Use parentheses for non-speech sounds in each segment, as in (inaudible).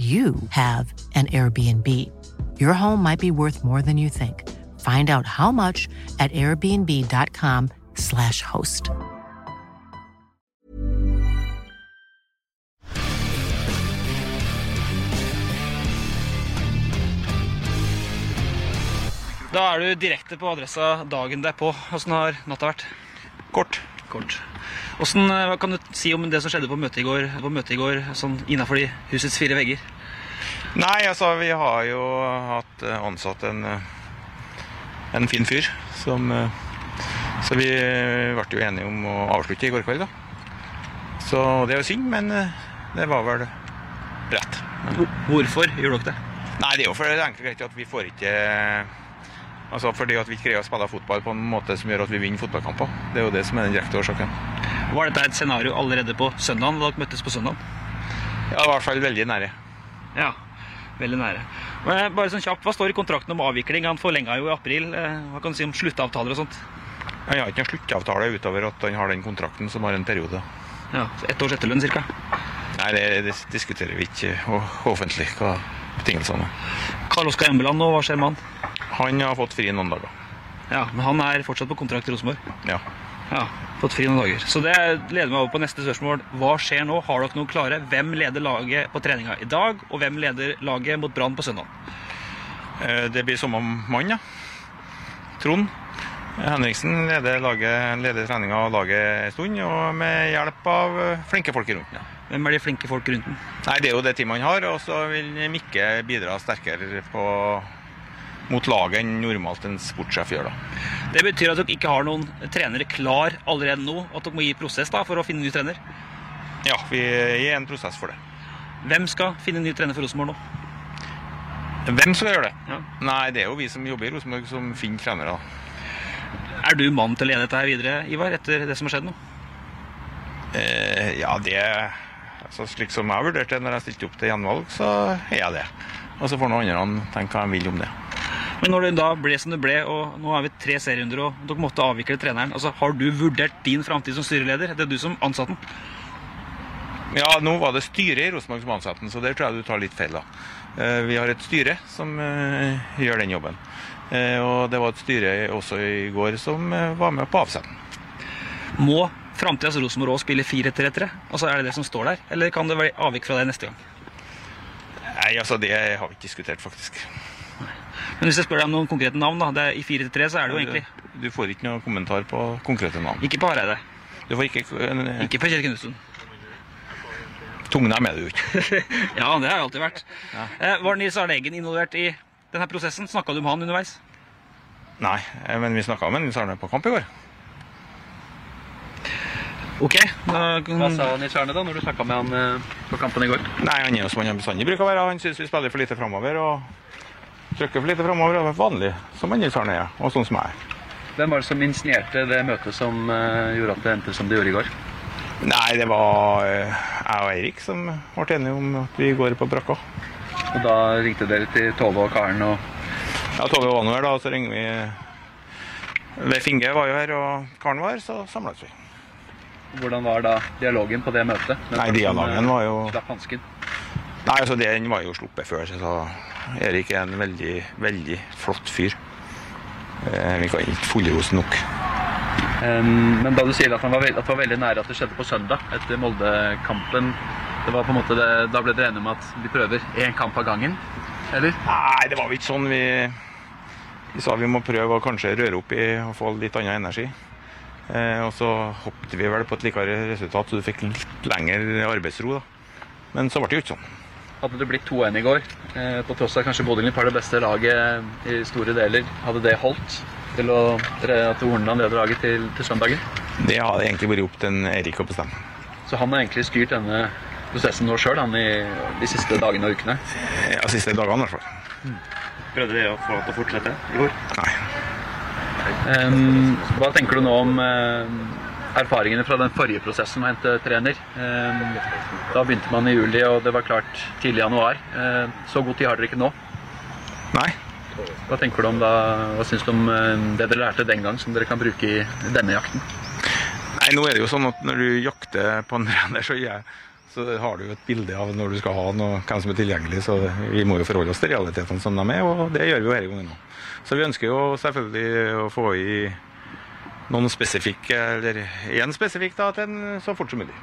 you have an Airbnb. Your home might be worth more than you think. Find out how much at airbnb.com/slash host. Da er du direkte på adressa dagen derpå. Åssen har natta vært? Kort. Kort. Åssen, eh, Hva kan du si om det som skjedde på møtet i går, på møtet i går sånn innafor de husets fire vegger? Nei, altså, vi har jo hatt eh, ansatt en, eh, en fin fyr som Så vi ble jo enige om å avslutte i går kveld, da. Så det er jo synd, men det var vel rett. Hvorfor gjør dere det? nei, det er jo for det er enkelt og greit at vi får ikke Altså fordi at vi ikke greier å spille fotball på en måte som gjør at vi vinner fotballkamper. Det er jo det som er den direkte årsaken. Var dette et scenario allerede på søndagen, da dere møttes på søndagen? Ja, i hvert fall veldig nære. Ja, veldig nære. Men eh, bare sånn kjapt, Hva står i kontrakten om avvikling? Han forlenga jo i april. Eh, Hva kan du si om sluttavtaler og sånt? Han har ikke noen sluttavtale utover at han har den kontrakten som har en periode. Ja, Ett års etterlønn ca. Nei, det, det diskuterer vi ikke offentlig, hva betingelsene er. Karl Oskar Embeland hva skjer med han? Han har fått fri noen dager. Ja, Men han er fortsatt på kontrakt i Rosenborg? Ja. Ja, fått fri noen dager. Så det leder meg over på neste spørsmål. Hva skjer nå? Har dere noe klare? Hvem leder laget på treninga i dag, og hvem leder laget mot Brann på søndag? Eh, Det blir samme mann, ja. Trond Henriksen leder, laget, leder treninga og laget en stund, og med hjelp av flinke folk rundt. Ja. Hvem er de flinke folk rundt den? Nei, Det er jo det teamet han har, og så vil Mikke bidra sterkere på, mot laget enn normalt en sportssjef gjør. da. Det betyr at dere ikke har noen trenere klar allerede nå, at dere må gi prosess da, for å finne ny trener. Ja, vi gir en prosess for det. Hvem skal finne ny trener for Rosenborg nå? Hvem skal gjøre det? Ja. Nei, det er jo vi som jobber i Rosenborg som finner trenere. Er du mann til å lede dette her videre, Ivar, etter det som har skjedd nå? Eh, ja, det altså, Slik som jeg vurderte det når jeg stilte opp til gjenvalg, så er jeg det. Og så får noen andre tenke hva de vil om det. Men når det da ble som det ble, og nå er vi tre serierunder, og dere måtte avvikle treneren, altså, har du vurdert din framtid som styreleder? Det er du som ansatte den. Ja, nå var det styret i Rosenborg som ansatte den, så der tror jeg du tar litt feil. da. Eh, Vi har et styre som eh, gjør den jobben. Eh, Og det var et styre også i går som var med på avsetten. Må framtidas Rosenborg òg spille 4-3-3? Altså, er det det som står der? Eller kan det være avvik fra det neste gang? Nei, altså det har vi ikke diskutert, faktisk. Men hvis jeg spør deg om noen konkrete navn, da. Det er, I 4-3 så er det jo egentlig Du får ikke noe kommentar på konkrete navn. Ikke på Hareide. Du får ikke, eh, Ikke på Kjell Knutsen. Tungnem er det jo ikke. Ja, det har jeg alltid vært. Eh, var Nils Arne Eggen involvert i denne prosessen? Snakka du med han underveis? Nei, eh, men vi snakka med Nils Arne på kamp i går. Ok. Da, Hva sa Nils Arne da, når du snakka med han eh, på kampen i går? Nei, han er jo som han bestandig bruker å være. Han syns vi spiller for lite framover og trykker for lite framover. Det er vanlig, som han Nils Arne er, og sånn som jeg er. Hvem var det som insinuerte det møtet som eh, gjorde at det endte som det gjorde i går? Nei, det var eh, jeg og Eirik som ble enige om at vi går på brakka. Og da ringte dere til Tove og Karen og Ja, Tove var nå her, da, og så ringer vi Leif Inge var jo her, og Karen var her, så samles vi. Hvordan var da dialogen på det møtet? Nei, dialogen var jo Slapp hansken. Nei, altså Den var jo sluppet før, så Erik er en veldig, veldig flott fyr. Eh, Vi kan ikke fullrose nok. Men da du sier at, han var, at det var veldig nære at det skjedde på søndag, etter Molde-kampen det var på en måte det, Da ble dere enige om at vi prøver én kamp av gangen? Eller? Nei, det var jo ikke sånn. Vi, vi sa vi må prøve å kanskje røre opp i og få litt annen energi. Eh, og så hoppet vi vel på et likere resultat, så du fikk litt lengre arbeidsro. da. Men så ble det jo ikke sånn. Hadde det blitt 2-1 i går, eh, på tross av kanskje Bodø-Glimt har det beste laget i store deler, hadde det holdt til å, at Horneland leder laget til, til søndagen? Det hadde egentlig vært opp til Erik å bestemme. Så han har egentlig styrt denne prosessen nå sjøl, han, i de siste dagene og ukene? Ja, siste dagene i hvert fall. Prøvde dere å få han til å fortsette i går? Nei. Em, hva tenker du nå om uh, erfaringene fra den forrige prosessen med å hente trener? Um, da begynte man i juli, og det var klart tidlig i januar. Uh, så god tid har dere ikke nå. Nei. Hva tenker du om da, hva syns du om det dere lærte den gang, som dere kan bruke i denne jakten? Nei, nå er det jo sånn at når du jakter på en (laughs) trener, så, så har du jo et bilde av når du skal ha han og hvem som er tilgjengelig. Så vi må jo forholde oss til realitetene som de er, og det gjør vi jo denne gangen nå. Så vi ønsker jo selvfølgelig å få i noen spesifikke, eller én spesifikk da, til en så fort som mulig.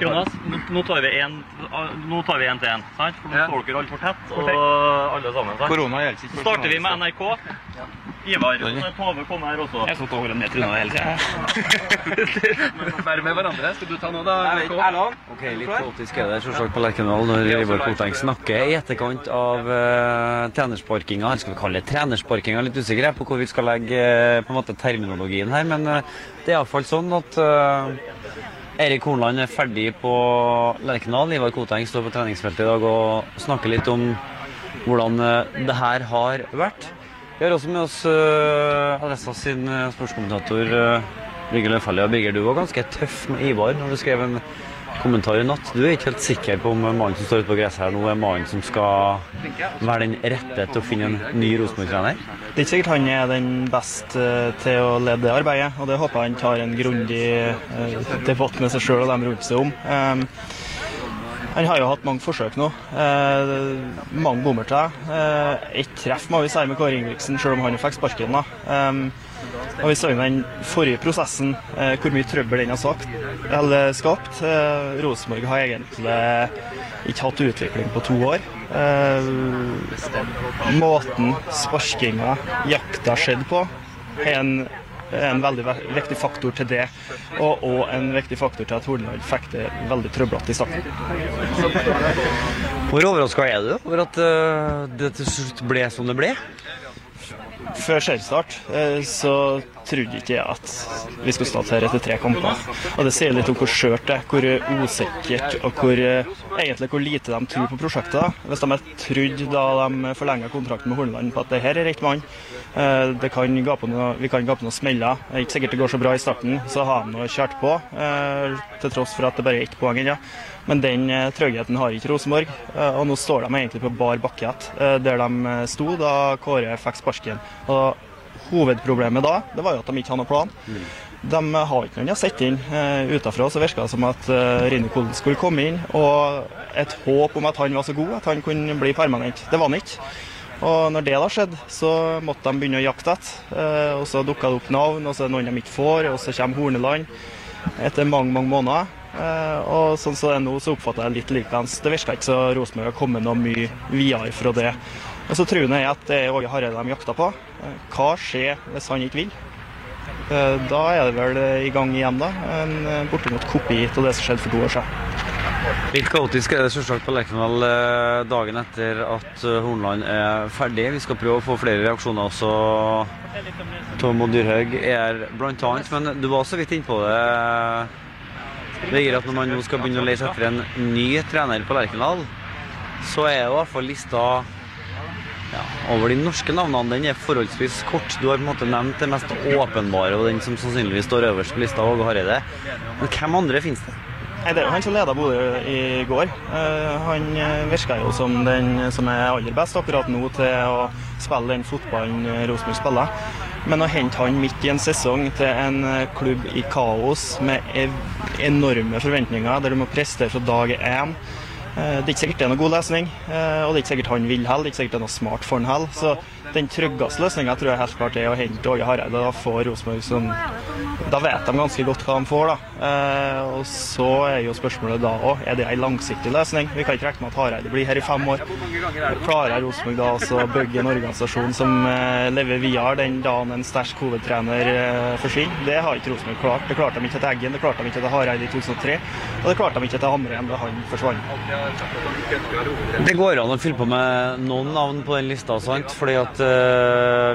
Jonas, nå- tar vi en, nå tar vi en til en, sant? For nå Ja. står dere altfor tett, og alle sammen, sant? Korona gjelder ikke. Så starter vi med NRK. Ivar, og Tove kommer her også. Jeg satt og holdt ned unna hele tida. (laughs) Være med hverandre. Skal du ta nå, da? Ok, Litt kaotisk er det selvsagt på Lerkendal når Ivar Koteng snakker i etterkant av uh, trenersparkinga. Eller skal vi kalle det trenersparkinga? Litt usikker på hvor vi skal legge uh, på en måte terminologien her. Men uh, det er iallfall sånn at eh, Erik Hornland er ferdig på Lerkendal. Ivar Koteng står på treningsfeltet i dag og snakker litt om hvordan eh, det her har vært. Vi har også med oss uh, Adressa sin uh, sportskommentator uh, Birger Løffelli. Og Birger, du var ganske tøff med Ivar når du skrev en kommentar i natt. Du er ikke helt sikker på om mannen som står ute på gresset her nå, er mannen som skal være den rette til å finne en ny Rosenborg-trener? Det er ikke sikkert han er den beste eh, til å lede det arbeidet, og det håper jeg han tar en grundig eh, debatt med seg sjøl og dem rundt seg om. Um, han har jo hatt mange forsøk nå. Eh, mange bommer til. Eh, Ett treff må vi si med Kåre Ingebrigtsen, selv om han fikk sparken. da. Um, og Vi så jo den forrige prosessen, eh, hvor mye trøbbel den har sagt, eller skapt. Eh, Rosenborg har egentlig ikke hatt utvikling på to år. Eh, måten sparkinga, jakta skjedde på, er en, en veldig ve- viktig faktor til det. Og, og en viktig faktor til at Horneland fikk det veldig trøblete i starten. Hvor overraska er du over at eh, det til slutt ble som det ble? Før seriestart eh, så trodde ikke jeg at vi skulle stå her etter tre kamper. Og det sier litt om hvor skjørt det er, hvor usikkert og hvor, eh, egentlig hvor lite de tror på prosjektet. Hvis de hadde trodd da de forlenga kontrakten med Horneland på at det her er rett mann, eh, det kan ga på noe, vi kan gape noen smeller, det er ikke sikkert det går så bra i starten, så har de kjørt på, til tross for at det bare er ett poeng ennå. Men den eh, tryggheten har ikke Rosenborg, eh, og nå står de egentlig på bar bakke igjen, eh, der de sto da Kåre fikk sparken. Og Hovedproblemet da det var jo at de ikke hadde noen plan. De har ikke noen de har sett inn. Utenfra så virka det som at Rini Kolen skulle komme inn, og et håp om at han var så god at han kunne bli permanent. Det var han ikke. Og når det da skjedde, så måtte de begynne å jakte etter. Og så dukka det opp navn, og så er det noen de ikke får, og så kommer Horneland etter mange, mange måneder. Eh, og sånn som det er nå, så oppfatter jeg litt likeens. Det virker ikke så Rosenborg har kommet noe mye videre fra det. Og så tror jeg at det er Åge Hareide de jakter på. Eh, hva skjer hvis han ikke vil? Eh, da er det vel i gang igjen, da. En bortimot kopi av det som skjedde for to år siden. Litt kaotisk er det selvsagt på Lerkendal dagen etter at Hornland er ferdig. Vi skal prøve å få flere reaksjoner også. Tom og Dyrhaug er blant annet, men du var så vidt innpå det. Vegard, at når man nå skal begynne å lete etter en ny trener på Lerkendal, så er jo i hvert fall lista over de norske navnene, den er forholdsvis kort. Du har på en måte nevnt det mest åpenbare og den som sannsynligvis står øverst på lista, Åge Hareide. Men hvem andre finnes det? Det er jo han som leda Bodø i går. Eh, han eh, virka jo som den som er aller best akkurat nå til å spille den fotballen Rosenborg spiller. Men å hente han midt i en sesong til en eh, klubb i kaos med enorme forventninger, der du må prestere fra dag én eh, Det er ikke sikkert det er noe god løsning, eh, og det er ikke sikkert han vil heller. Det er ikke sikkert det er noe smart for han heller. Den tryggeste løsninga tror jeg helt klart er å hente Åge Hareide. Da får Rosenborg som Da vet de ganske godt hva de får, da. Eh, og så er jo spørsmålet da òg, er det ei langsiktig løsning? Vi kan ikke regne med at Hareide blir her i fem år. Klarer Rosenborg da også å bygge en organisasjon som eh, lever videre den dagen en sterk hovedtrener eh, forsvinner? Det har ikke Rosenborg klart. Det klarte de ikke til Eggen, det klarte de ikke til Hareide i 2003, og det klarte de ikke til Hamren da han forsvant. Det går an å fylle på med noen navn på den lista, sant? fordi at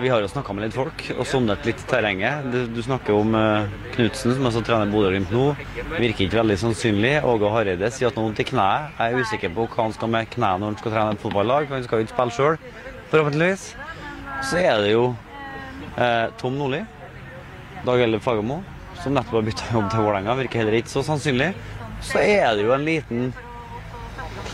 vi har jo snakka med litt folk og sondert litt terrenget. Du, du snakker om uh, Knutsen, som altså trener Bodø-Glimt nå. Virker ikke veldig sannsynlig. Åge Hareide sier at noe vondt i kneet. Jeg er usikker på hva han skal med kneet når han skal trene et fotballag. for Han skal jo ikke spille sjøl, forhåpentligvis. Så er det jo uh, Tom Nordli, Dag Elle Fagermo, som nettopp har bytta jobb til Vålerenga. Virker heller ikke så sannsynlig. Så er det jo en liten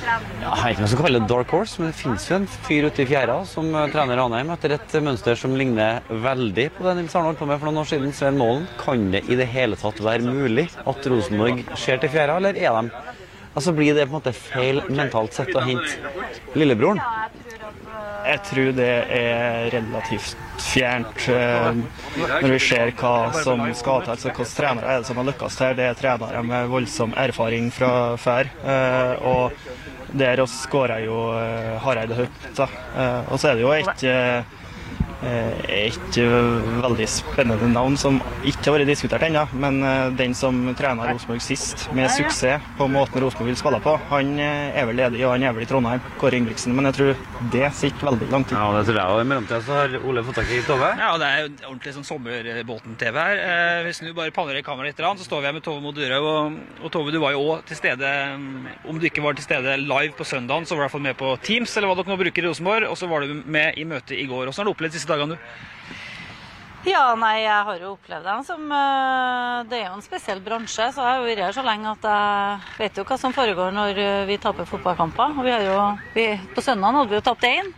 ja, jeg vet ikke om jeg skal kalle det dark horse, men det finnes jo en fyr ute i fjæra som eh, trener Ranheim etter et mønster som ligner veldig på det Nils Arne holdt på med for noen år siden. Svein Målen. Kan det i det hele tatt være mulig at Rosenborg ser til fjæra, eller er de Altså Blir det på en måte feil mentalt sett å hente lillebroren? Jeg tror det er relativt fjernt eh, når vi ser hva som skal til. Altså, hvilke trenere er det som har lykkes her? Det er trenere med voldsom erfaring fra før. eh, og der oss skårer jo eh, Hareide. Da. Eh, og så er det jo et et veldig spennende navn som ikke har vært diskutert ennå. Men eh, den som trener Rosenborg sist, med suksess på måten Rosenborg vil spille på, han eh, er vel ledig, og han er vel i Trondheim, Kåre Ingebrigtsen. Men jeg tror det sitter veldig langt Ja, det tror jeg. Og i mellomtida så har Ole fått tak i Tove. Ja, det er jo ordentlig sånn sommerbåten-TV her. Eh, du snur bare panner i kameraet litt, så står vi her med Tove Modure. Og, og Tove, du var jo òg til stede mm, Om du ikke var til stede live på søndagen, så var du i hvert fall med på Teams, eller hva dere nå bruker i Rosenborg. Og så var du med i møtet i går. Hvordan har du opplevd disse dagene, du? Ja, nei, jeg har jo opplevd den som eh, Det er jo en spesiell bransje, så jeg har jo vært her så lenge at jeg vet jo hva som foregår når eh, vi taper fotballkamper. Og vi har jo, vi, på søndag hadde vi jo tapt én.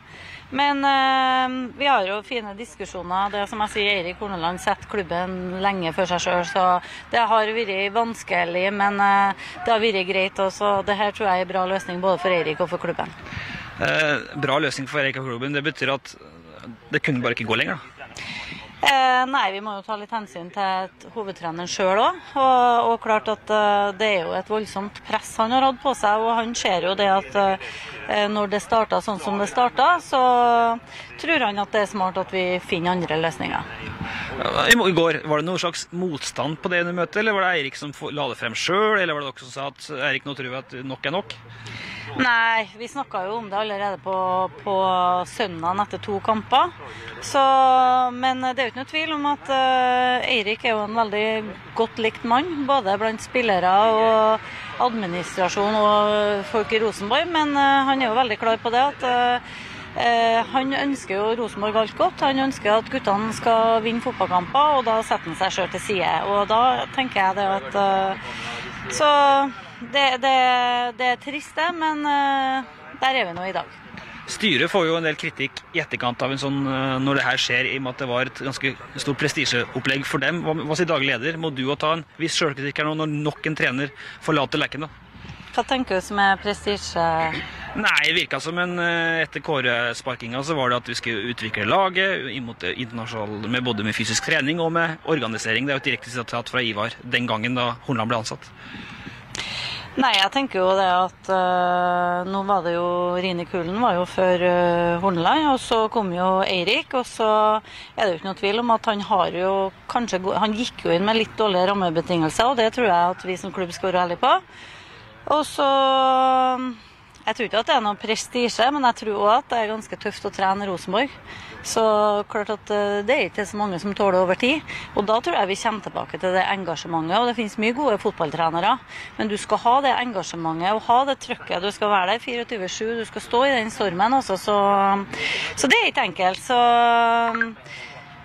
Men eh, vi har jo fine diskusjoner. Det som jeg sier, Eirik Horneland setter klubben lenge for seg sjøl, så det har vært vanskelig, men eh, det har vært greit også. Det her tror jeg er en bra løsning både for Eirik og for klubben. Eh, bra løsning for Erik og klubben. Det betyr at det kunne bare ikke gå lenger, da. Eh, nei, vi må jo ta litt hensyn til hovedtreneren sjøl òg. Og, og klart at uh, det er jo et voldsomt press han har hatt på seg. Og han ser jo det at uh, når det starta sånn som det starta, så tror han at det er smart at vi finner andre løsninger. I går, Var det noen slags motstand på det møtet, eller var det Eirik som la det frem sjøl? Eller var det dere som sa at Eirik, nå tror vi at nok er nok? Nei, vi snakka jo om det allerede på, på søndagen etter to kamper. Så, men det er jo ikke noe tvil om at uh, Eirik er jo en veldig godt likt mann. Både blant spillere og administrasjon og folk i Rosenborg. Men uh, han er jo veldig klar på det at eh, han ønsker jo Rosenborg alt godt. Han ønsker at guttene skal vinne fotballkamper, og da setter han seg sjøl til side. Og da tenker jeg det at Så det, det, det er trist, det, men eh, der er vi nå i dag. Styret får jo en del kritikk i etterkant av en sånn, eh, når det her skjer, i og med at det var et ganske stort prestisjeopplegg for dem. Hva, hva sier daglig leder? Må du også ta en viss sjølkritikk her nå når nok en trener forlater leken? da? Hva tenker du som er prestisje? Nei, det virka som en eh, Etter Kåre-sparkinga så var det at vi skulle utvikle laget med både med fysisk trening og med organisering. Det er jo et direkte sitat fra Ivar den gangen da Hornland ble ansatt. Nei, jeg tenker jo det at øh, nå var det jo Rine Kulen var jo før øh, Horneland, og så kom jo Eirik. Og så er det jo ikke noe tvil om at han har jo kanskje Han gikk jo inn med litt dårlige rammebetingelser, og det tror jeg at vi som klubb skal være ærlige på. Og så Jeg tror ikke at det er noe prestisje, men jeg tror òg at det er ganske tøft å trene Rosenborg. Så klart at eh, det er ikke så mange som tåler over tid. Og da tror jeg vi kommer tilbake til det engasjementet. Og det finnes mye gode fotballtrenere, men du skal ha det engasjementet og ha det trøkket. Du skal være der 24-7, du skal stå i den stormen også, så, så det er ikke enkelt. Så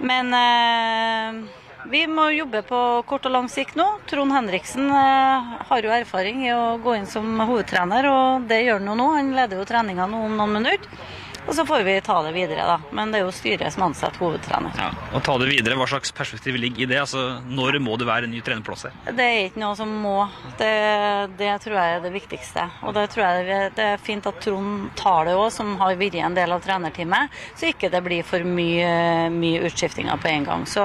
Men eh, vi må jobbe på kort og lang sikt nå. Trond Henriksen eh, har jo erfaring i å gå inn som hovedtrener, og det gjør han jo nå. Han leder jo treninga nå om noen minutter. Og så får vi ta det videre, da. Men det er jo styret som ansetter hovedtrener. Ja, og ta det videre, Hva slags perspektiv ligger i det? Altså, Når må det være en ny trenerplass her? Det er ikke noe som må. Det, det tror jeg er det viktigste. Og det tror jeg det- er fint at Trond tar det òg, som har vært en del av trenerteamet. Så ikke det blir for mye, mye utskiftinger på en gang. Så,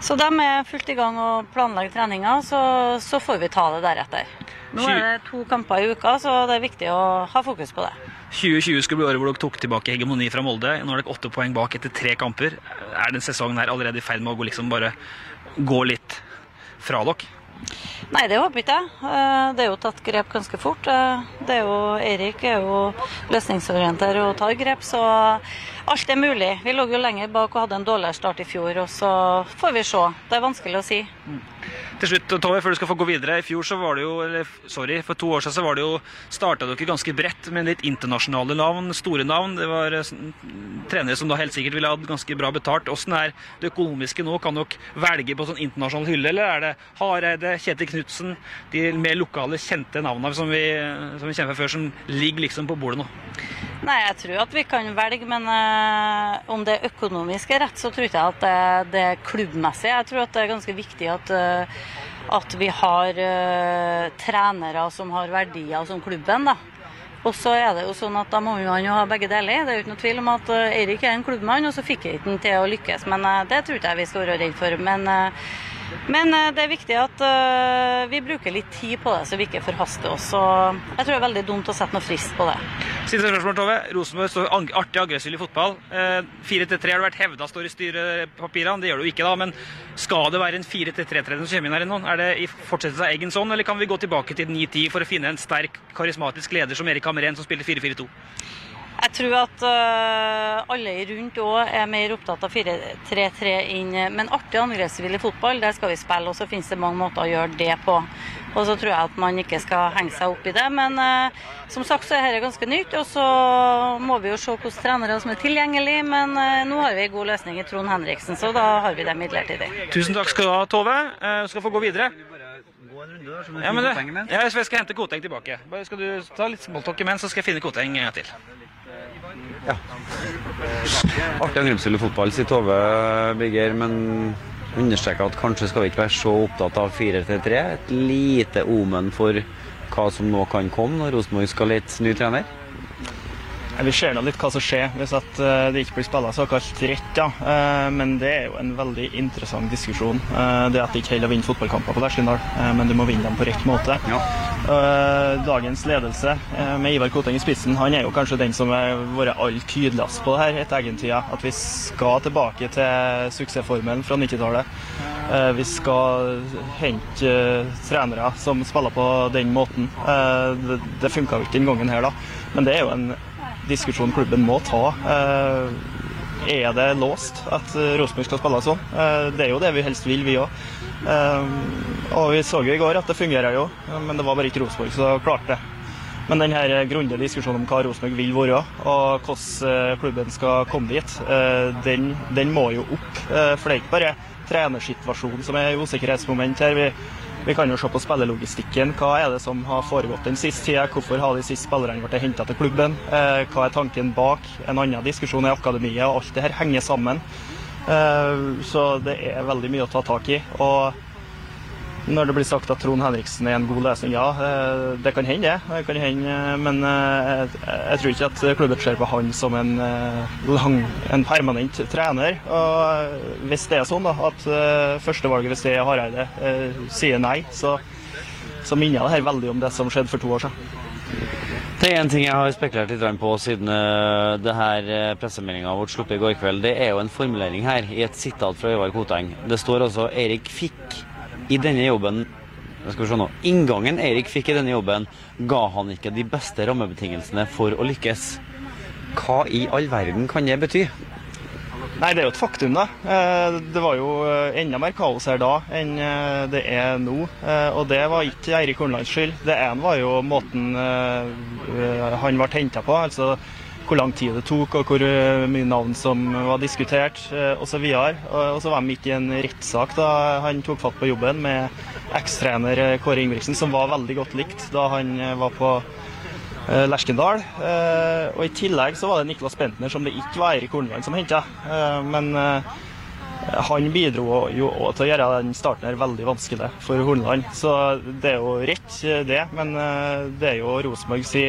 så de er fullt i gang og planlegger treninga, så, så får vi ta det deretter. Nå er det to kamper i uka, så det er viktig å ha fokus på det. 2020 skulle bli året hvor dere tok tilbake hegemoni fra Molde. Nå er dere åtte poeng bak etter tre kamper. Er den sesongen her allerede i ferd med å gå, liksom bare gå litt fra dere? Nei, det håper ikke jeg. Eh, Det er jo tatt grep ganske fort. Eh, Det er jo, Eirik er jo løsningsorientert og tar grep, så alt er mulig. Vi lå jo lenger bak og hadde en dårligere start i fjor, og så får vi se. Det er vanskelig å si. Til slutt, Tove, før du skal få gå videre. I fjor så var det jo, eller sorry, for to år siden så var det jo, starta dere ganske bredt med litt internasjonale navn, store navn. Det var eh, trenere som da helt sikkert ville hatt ganske bra betalt. Åssen er det økonomiske nå? Kan dere velge på sånn internasjonal hylle, eller er det Hareide, Kjetil Knutsen, de mer lokale, kjente navnene som vi, som vi kjenner fra før, som ligger liksom på bordet nå? Nei, jeg tror at vi kan velge, men eh, om det økonomiske er rett, så tror jeg at det, det er klubbmessig. Jeg tror at det er ganske viktig at, eh, at vi har eh, trenere som har verdier som klubben. da. Og så er det jo sånn at da må man jo ha begge deler. Det er jo ikke noe tvil om at eh, Eirik er en klubbmann, og så fikk jeg ikke den til å lykkes. Men eh, det tror ikke jeg vi skal være redd for. Men, eh, men eh, det er viktig at eh, vi bruker litt tid på det, så vi ikke forhaster oss. Og jeg tror det er veldig dumt å sette noe frist på det. Siste spørsmål, Tove. Rosenborg står artig aggressiv i fotball. Eh, 4-3 har det vært hevda står i styrepapirene. Det gjør det jo ikke, da. Men skal det være en 4-3-trener som kommer inn her nå? Er det i fortsettelse av Eggen sånn, eller kan vi gå tilbake til 9-10 for å finne en sterk, karismatisk leder som Erik Hamren, som spiller 4-4-2? Jeg tror at uh, alle rundt òg er mer opptatt av 4-3-3 enn Men artig angrepsvillig fotball, der skal vi spille, og så finnes det mange måter å gjøre det på. Og så tror jeg at man ikke skal henge seg opp i det. Men uh, som sagt så er dette ganske nytt, og så må vi jo se hvilke trenere som er tilgjengelige. Men uh, nå har vi en god løsning i Trond Henriksen, så da har vi det midlertidig. Tusen takk skal du ha, Tove. Du skal få gå videre. Ja, men det, ja, jeg skal hente Koteng tilbake. Bare skal du ta litt smalltalk imens, så skal jeg finne Koteng en gang Artig Artig angrepsfull fotball, sier Tove Bigger, men understreker at kanskje skal vi ikke være så opptatt av 4-3-3. Et lite omen for hva som nå kan komme når Rosenborg skal lete ny trener. Vi ser da litt hva som skjer hvis at eh, det ikke blir spillet såkalt rett. Ja. Eh, Men det er jo en veldig interessant diskusjon. Eh, Det at det ikke holder å vinne fotballkamper på Lerkendal, men du må vinne dem på rett måte. Ja. Dagens ledelse med Ivar Koteng i spissen, han er jo kanskje den som har vært aller tydeligst på det her etter egen tida. At vi skal tilbake til suksessformelen fra 90-tallet. Eh, Vi skal hente trenere som spiller på den måten. Det, det funka jo ikke den gangen her, da. Men det er jo en diskusjon klubben må ta. Eh, Er det låst at eh, Rosenborg skal spille sånn? Eh, Det er jo det vi helst vil, vi òg. Og vi så jo i går at det fungerer jo, men det var bare ikke Rosenborg som klarte det. Men denne grundige diskusjonen om hva Rosenborg vil være, og hvordan eh, klubben skal komme dit, eh, den, den må jo opp. Eh, For det er ikke bare trenersituasjonen som er usikkerhetsmoment her. Vi, vi kan jo se på spillelogistikken. Hva er det som har foregått den siste tida? Hvorfor har de siste spillerne blitt henta til klubben? Eh, Hva er tanken bak? En annen diskusjon er akademiet. og Alt det her henger sammen. Eh, Så det er veldig mye å ta tak i. Og når det blir sagt at Trond Henriksen er en god løsning, ja, eh, det kan hende, det. det kan hende, men eh, jeg, jeg tror ikke at klubben ser på han som en, eh, lang, en permanent trener. Og hvis det er sånn da, at eh, førstevalget, hvis det er Hareide, eh, sier nei, så, så minner det her veldig om det som skjedde for to år siden. Det er en ting jeg har spekulert litt på siden det her pressemeldinga ble sluppet i går kveld. Det er jo en formulering her i et sitat fra Øyvar Koteng. Det står altså Erik fikk i denne jobben skal vi se nå. Inngangen Eirik fikk i denne jobben, ga han ikke de beste rammebetingelsene for å lykkes. Hva i all verden kan det bety? Nei, det er jo et faktum, da. Eh, Det var jo eh, enda mer kaos her da enn eh, det er nå. Og det var ikke Eirik Hornlands skyld. Det ene var jo måten han ble henta på. altså hvor lang tid det tok, og hvor eh, mye navn som var diskutert eh, osv. Og, og så var de midt i en rettssak da han tok fatt på jobben med ekstrener eh, Kåre Ingebrigtsen, som var veldig godt likt da han var på Lerkendal. Og I tillegg så var det Niklas Bentner, som det ikke var Eirik Hornland som henta. Men han bidro jo til å gjøre den starten her veldig vanskelig for Horneland. Så det er jo rett, eh, det. Men eh, det er jo Rosenborg si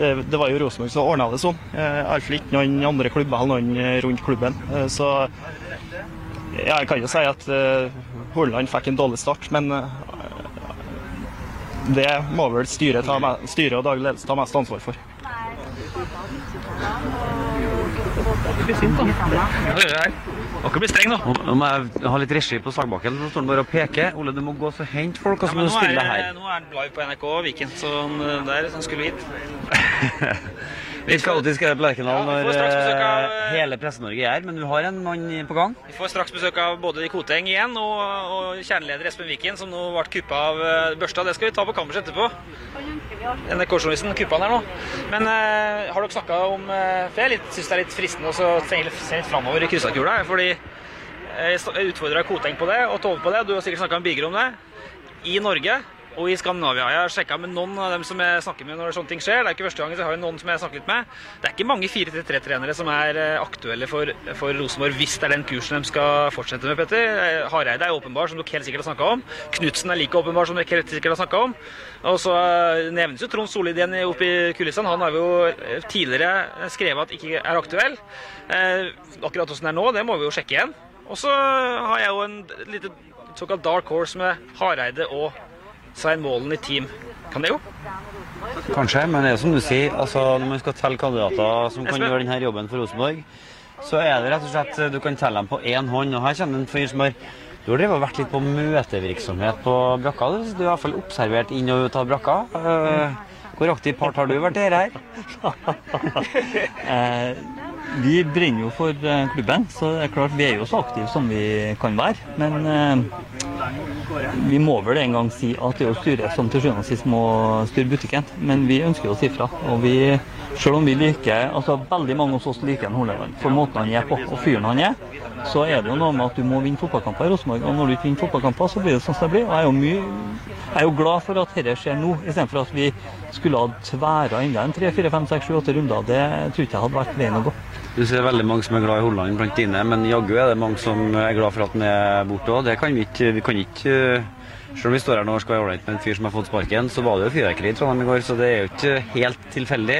det, det var jo Rosenborg som ordna det sånn. Eh, Iallfall ikke noen andre klubber eller noen eh, rundt klubben. Eh, Så ja, jeg kan jo si at eh, Horneland fikk en dårlig start, men eh, det må vel styret, ta, me- styret og daglig ledelse ta mest ansvar for. Dere blir strenge, nå. Nå må jeg ha litt regi på sagbakken. Så står han bare og peker. Ole, du må gå og hente folk, og så må du nå, stille er, deg her. nå er han live på NRK Viken, så den der sånn skulle hit. (laughs) Litt skal alltid på Lerkendal Ja, når av, eh, hele Presse-Norge er her, men du har en mann på gang. Vi får straks besøk av både Koteng igjen og, og kjerneleder Espen Viken, som nå ble kuppa av Børsta. Det skal vi ta på kammerset etterpå. NRK-journalisten kuppa han her nå. Men uh, har dere snakka om uh, For jeg syns det er litt fristende å se litt, framover i kryssakula. Fordi eh, jeg utfordra Koteng på det, og Tove på det. og Du har sikkert snakka med Birger om det. I Norge og i Skandinavia. Jeg har sjekka med noen av dem som jeg snakker med når sånne ting skjer. Det er ikke første gangen, så jeg har noen som jeg har snakket med. Det er ikke mange 4-3-trenere som er eh, aktuelle for, for Rosenborg hvis det er den kursen de skal fortsette med, Petter. Eh, Hareide er åpenbar, som dere helt sikkert har snakka om. Knutsen er like åpenbar, som dere helt sikkert har snakka om. Og så eh, nevnes jo Trond Solid igjen oppe i kulissene. Han har jo tidligere skrevet at ikke er aktuell. Akkurat hvordan det er nå, det må vi jo sjekke igjen. Og så har jeg jo en lite såkalt dark horse med Hareide og Svein Målen i team. Kan det jo? Kanskje, men det er som du sier, altså når man skal telle kandidater som kan gjøre denne jobben for Rosenborg, så er det rett og slett du kan telle dem på én hånd. Og her kommer en fyr som har du har vært litt på møtevirksomhet på brakka. Du har i hvert fall observert inn og ut av brakka. Eh, Hvor aktiv part har du vært i dette her? (laughs) Vi brenner jo for eh, klubben, så det er klart vi er jo så aktive som vi kan være. Men eh, vi må vel en gang si at det er jo styret som til sjuende og sist må styre butikken. Men vi ønsker jo å si fra. Og vi, selv om vi liker altså veldig mange hos oss liker en Horneland for måten han er på, og fyren han er, så er det jo noe med at du må vinne fotballkamper i Rosenborg. Og når du ikke vinner fotballkamper, så blir det sånn som det blir. Og jeg er jo mye jeg er jo glad for at dette skjer nå, istedenfor at vi skulle ha tværa enda en tre, fire, fem, seks, sju, åtte runder. Det tror ikke jeg hadde vært veien å gå. Du ser veldig mange som er glad i Holland blant dine, men jaggu er det mange som er glad for at han er borte òg. Det kan vi ikke. Vi kan ikke selv om vi står her nå og skal være ålreit med en fyr som har fått sparken, så var det jo fyrverkeri i Trondheim i går, så det er jo ikke helt tilfeldig.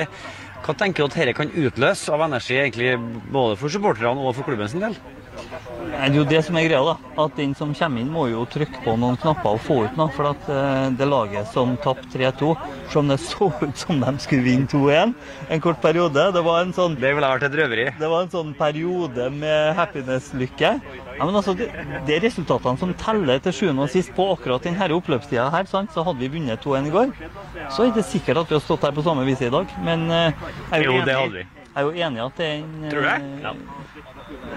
Hva tenker du at dette kan utløse av energi, egentlig både for supporterne og for klubben sin del? Det er jo det som er greia, da. At den som kommer inn, må jo trykke på noen knapper og få ut noe. For at eh, det laget som tapte 3-2, selv om det (laughs) så ut som de skulle vinne 2-1 en kort periode Det var en sånn Det ville vært et røveri. Det var en sånn periode med happiness-lykke. Ja, men altså, det, det er resultatene som teller til sjuende og sist på akkurat denne oppløpstida her. Sant? Så hadde vi vunnet 2-1 i går, så er det ikke sikkert at vi har stått her på samme vis i dag. Men eh, jeg er jo, Jo, det enig-. Jeg er jo enig at det er en Tror du det? eh, Ja.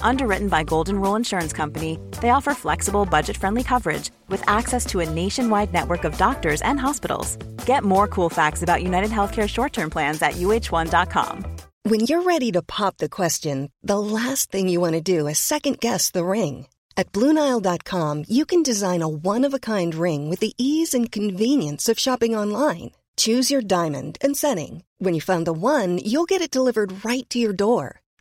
Underwritten by Golden Rule Insurance Company, they offer flexible, budget friendly coverage with access to a nationwide network of doctors and hospitals. Get more cool facts about United Healthcare short term plans at uh1.com. When you're ready to pop the question, the last thing you want to do is second guess the ring. At Bluenile.com, you can design a one of a kind ring with the ease and convenience of shopping online. Choose your diamond and setting. When you find the one, you'll get it delivered right to your door.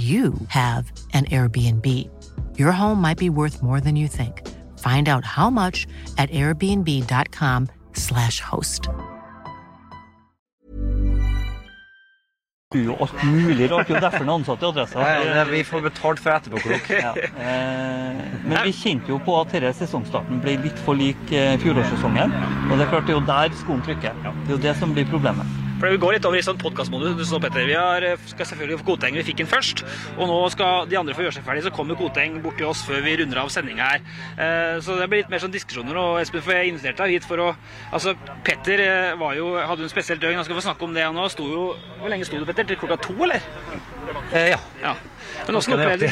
you have an Airbnb. Your home might be worth more than you think. Find out how much at airbnb.com/slash host. jo alt mulig rart. Det er jo derfor han ansatte ansatt i Adressa. Ja, ja, vi får betalt for etterpåklokk. Ja. Eh, men vi kjente jo på at denne sesongstarten ble litt for lik eh, fjorårssesongen. Og det er klart det er jo der skoen trykker. Det er jo det som blir problemet. For Vi går litt over i sånn podkastmodus. Du så, Petter. Vi har, eh, skal selvfølgelig få Koteng. Vi fikk den først. Og nå skal de andre få gjøre seg ferdig, så kommer Koteng bort til oss før vi runder av sendinga her. Eh, så det blir litt mer sånn diskusjoner. nå, Espen, for jeg inviterte deg hit for å Altså, Petter eh, var jo, hadde jo en spesielt døgn. Han skal få snakke om det. Nå sto jo Hvor lenge sto du, Petter? Til klokka to, eller? Eh, ja. ja. Men (laughs) åssen opplevde,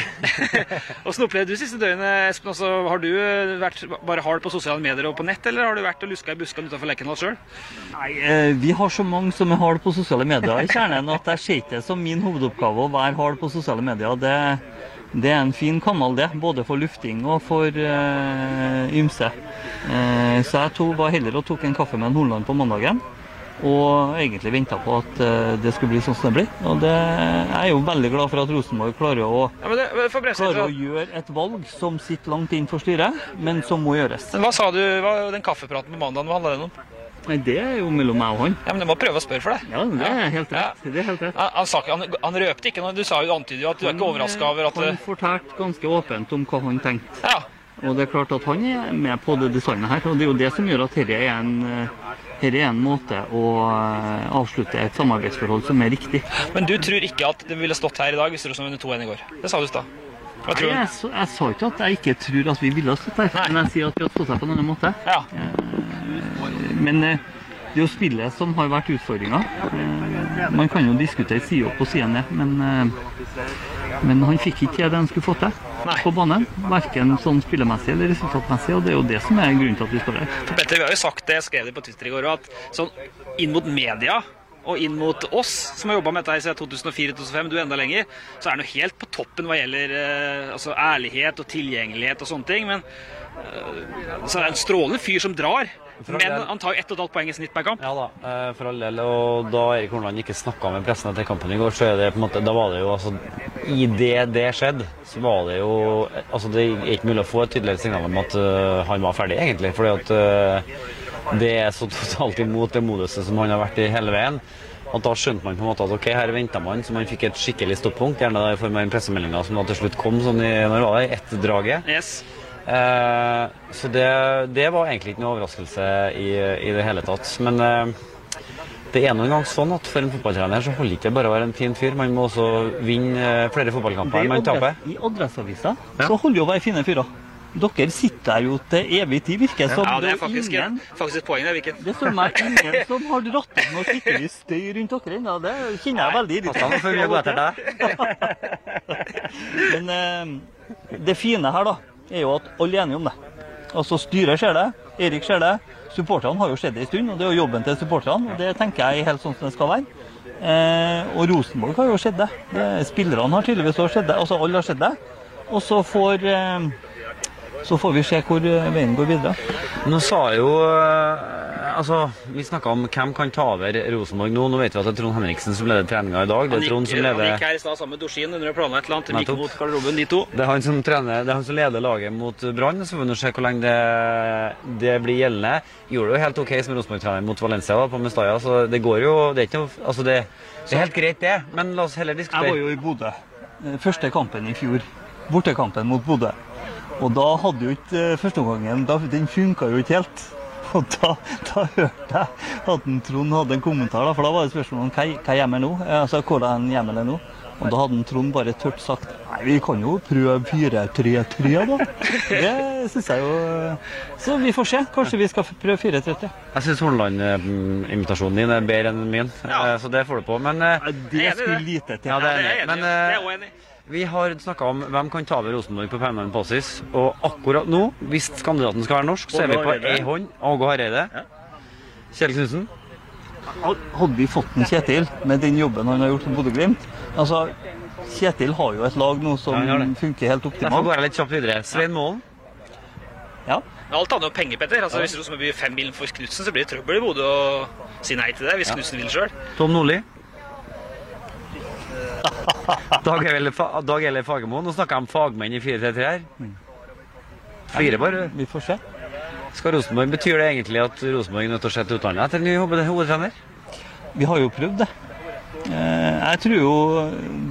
opplevde du siste døgnet, Espen? Også, har du eh, vært bare hard på sosiale medier og på nett, eller har du vært og luska i buskene utenfor Lekendal sjøl? Nei, eh, Vi har så mange som er hard på sosiale medier i kjernen at jeg ser det som min hovedoppgave å være hard på sosiale medier. Det, det er en fin kanal, det. Både for lufting og for eh, ymse. Eh, så jeg to var heller og tok en kaffe med en Hornland på mandagen. Og egentlig venta på at eh, det skulle bli sånn som det blir. Og det, jeg er jo veldig glad for at Rosenborg klarer å, Ja, men det, klarer å gjøre et valg som sitter langt inn for styret, men som må gjøres. Hva sa du, hva, den kaffepraten på mandag, hva handla den om? Nei, Det er jo mellom meg og han. Ja, men Du må prøve å spørre for deg. Ja, det er helt rett. Det er helt rett. Han, han, han, han røpte ikke noe. Du sa jo antydet at du er ikke overraska over at Han det- fortalte ganske åpent om hva han tenkte. Ja. Og det er klart at han er med på det designet her. Og det er jo det som gjør at dette er en, her er en måte å eh, avslutte et samarbeidsforhold som er riktig. Men du tror ikke at det ville stått her i dag hvis Rosenborg vunnet 2-1 i går? Det sa du i stad. Hva Nei, tror du? jeg, jeg sa ikke at jeg ikke tror at vi ville ha stått her, men jeg sier at vi har stått her på en annen måte. Ja. Men eh, det er jo spillet som har vært utfordringa. Man kan jo diskutere side opp og side ned, men, eh, men han fikk ikke det han skulle få til på banen. Verken sånn spillemessig eller resultatmessig, og det er jo det som er grunnen til at vi står her. Petter, vi har jo sagt det, jeg skrev det på Twitter i går, at sånn inn mot media og inn mot oss, som har jobba med dette siden 2004-2005, du enda lenger, så er det noe helt på toppen hva gjelder eh, altså ærlighet og tilgjengelighet og sånne ting. Men eh, så er det en strålende fyr som drar. Men han tar jo ett og et halvt poeng i snitt per kamp. Ja da, eh, for all del. Og da Erik Horneland ikke snakka med pressen etter kampen i går, så er det på en måte, da var det jo altså I det det skjedde, så var det jo altså Det er ikke mulig å få et tydeligere signal om at uh, han var ferdig, egentlig. fordi at uh, det er så totalt imot det moduset som han har vært i hele veien. At Da skjønte man på en måte at ok, her venta man, så man fikk et skikkelig stoppunkt. Gjerne i form av den pressemeldinga som da til slutt kom sånn i når var det, ett draget. Yes. Eh, så det, det var egentlig ikke noe overraskelse i, i det hele tatt. Men eh, det er nå engang sånn at for en fotballtrener så holder ikke bare å være en fin fyr. Man må også vinne eh, flere fotballkamper enn man taper. I Adresseavisa så holder det å være fine fyrer. Dere sitter her jo til evig tid, virker det som. Ja, det er faktisk, ingen, faktisk et poeng, det, Viken. det står meg ingen som har dratt opp noe skikkelig støy rundt dere ennå. Det kjenner jeg veldig etter (laughs) Men eh, det fine her, da, er jo at alle er enige om det. Altså Styret ser det, Erik ser det, supporterne har jo sett det en stund. og Det er jo jobben til supporterne, og det tenker jeg er helt sånn som det skal være. Eh, og Rosenborg har jo sett det. det. Spillerne har tydeligvis også sett det. Altså alle har sett det. Og så får, eh, så får vi se hvor eh, veien går videre. Nå sa jo eh, Altså, Vi snakka om hvem kan ta over Rosenborg nå. Nå vet vi at det er Trond Henriksen som leder treninga i dag. Det er Trond som han gikk leder her i stad sammen med Dorsin under å planlegge et eller annet. De gikk mot garderoben, de to. Det er han som trener, det er han som leder laget mot Brann. Så får vi se hvor lenge det, det blir gjeldende. Gjorde det jo helt OK som Rosenborg-trener mot Valencia da, på Mestalla, så det går jo Det er ikke noe Altså, det, det er helt greit, det. Men la oss heller diskutere Jeg var jo i Bodø eh, første kampen i fjor. Bortekampen mot Bodø. Og da hadde jo ikke eh, førsteomgangen Den funka jo ikke helt. (laughs) Og da, da hørte jeg at en Trond hadde en kommentar, da, for da var det spørsmål om hva, hva gjemmer nå? Eh, Altså, hvordan gjemmer det nå? Og da hadde en Trond bare tørt sagt Nei, vi kan jo prøve 4-3-3, da. (laughs) Det syns jeg jo Så vi får se. Kanskje vi skal prøve 4-3-3. Jeg syns Hornland-invitasjonen din er bedre enn min, ja. så det får du på. Men eh, Det skulle lite til. Ja, det er jeg enig. Men. Det er jeg eh, enig i. vi har snakka om hvem kan ta over Rosenborg på permanent basis. Og akkurat nå, hvis kandidaten skal være norsk, så er vi på ei hånd. Åge Hareide. Kjell Knutsen. Hadde vi fått en Kjetil med den jobben han har gjort som Bodø-Glimt altså, Kjetil har jo et lag nå som Ja, funker helt optimalt. Derfor går jeg litt kjapt videre. Svein Målen. Ja. Men alt handler om penger, Petter. Altså, Hvis Rosenborg byr fem mil for Knutsen, så blir det trøbbel i Bodø å si nei til det, hvis Ja. Knutsen vil sjøl. Tom Nordli. (laughs) Dag Eller Fagermo. Nå snakker jeg om fagmenn i 4-3-3 her. Fire bare. Vi får se. Skal Rosenborg, Betyr det egentlig at Rosenborg er nødt til å se til utlandet etter ny hoved- hovedtrener? Vi har jo prøvd det. Eh, Jeg tror jo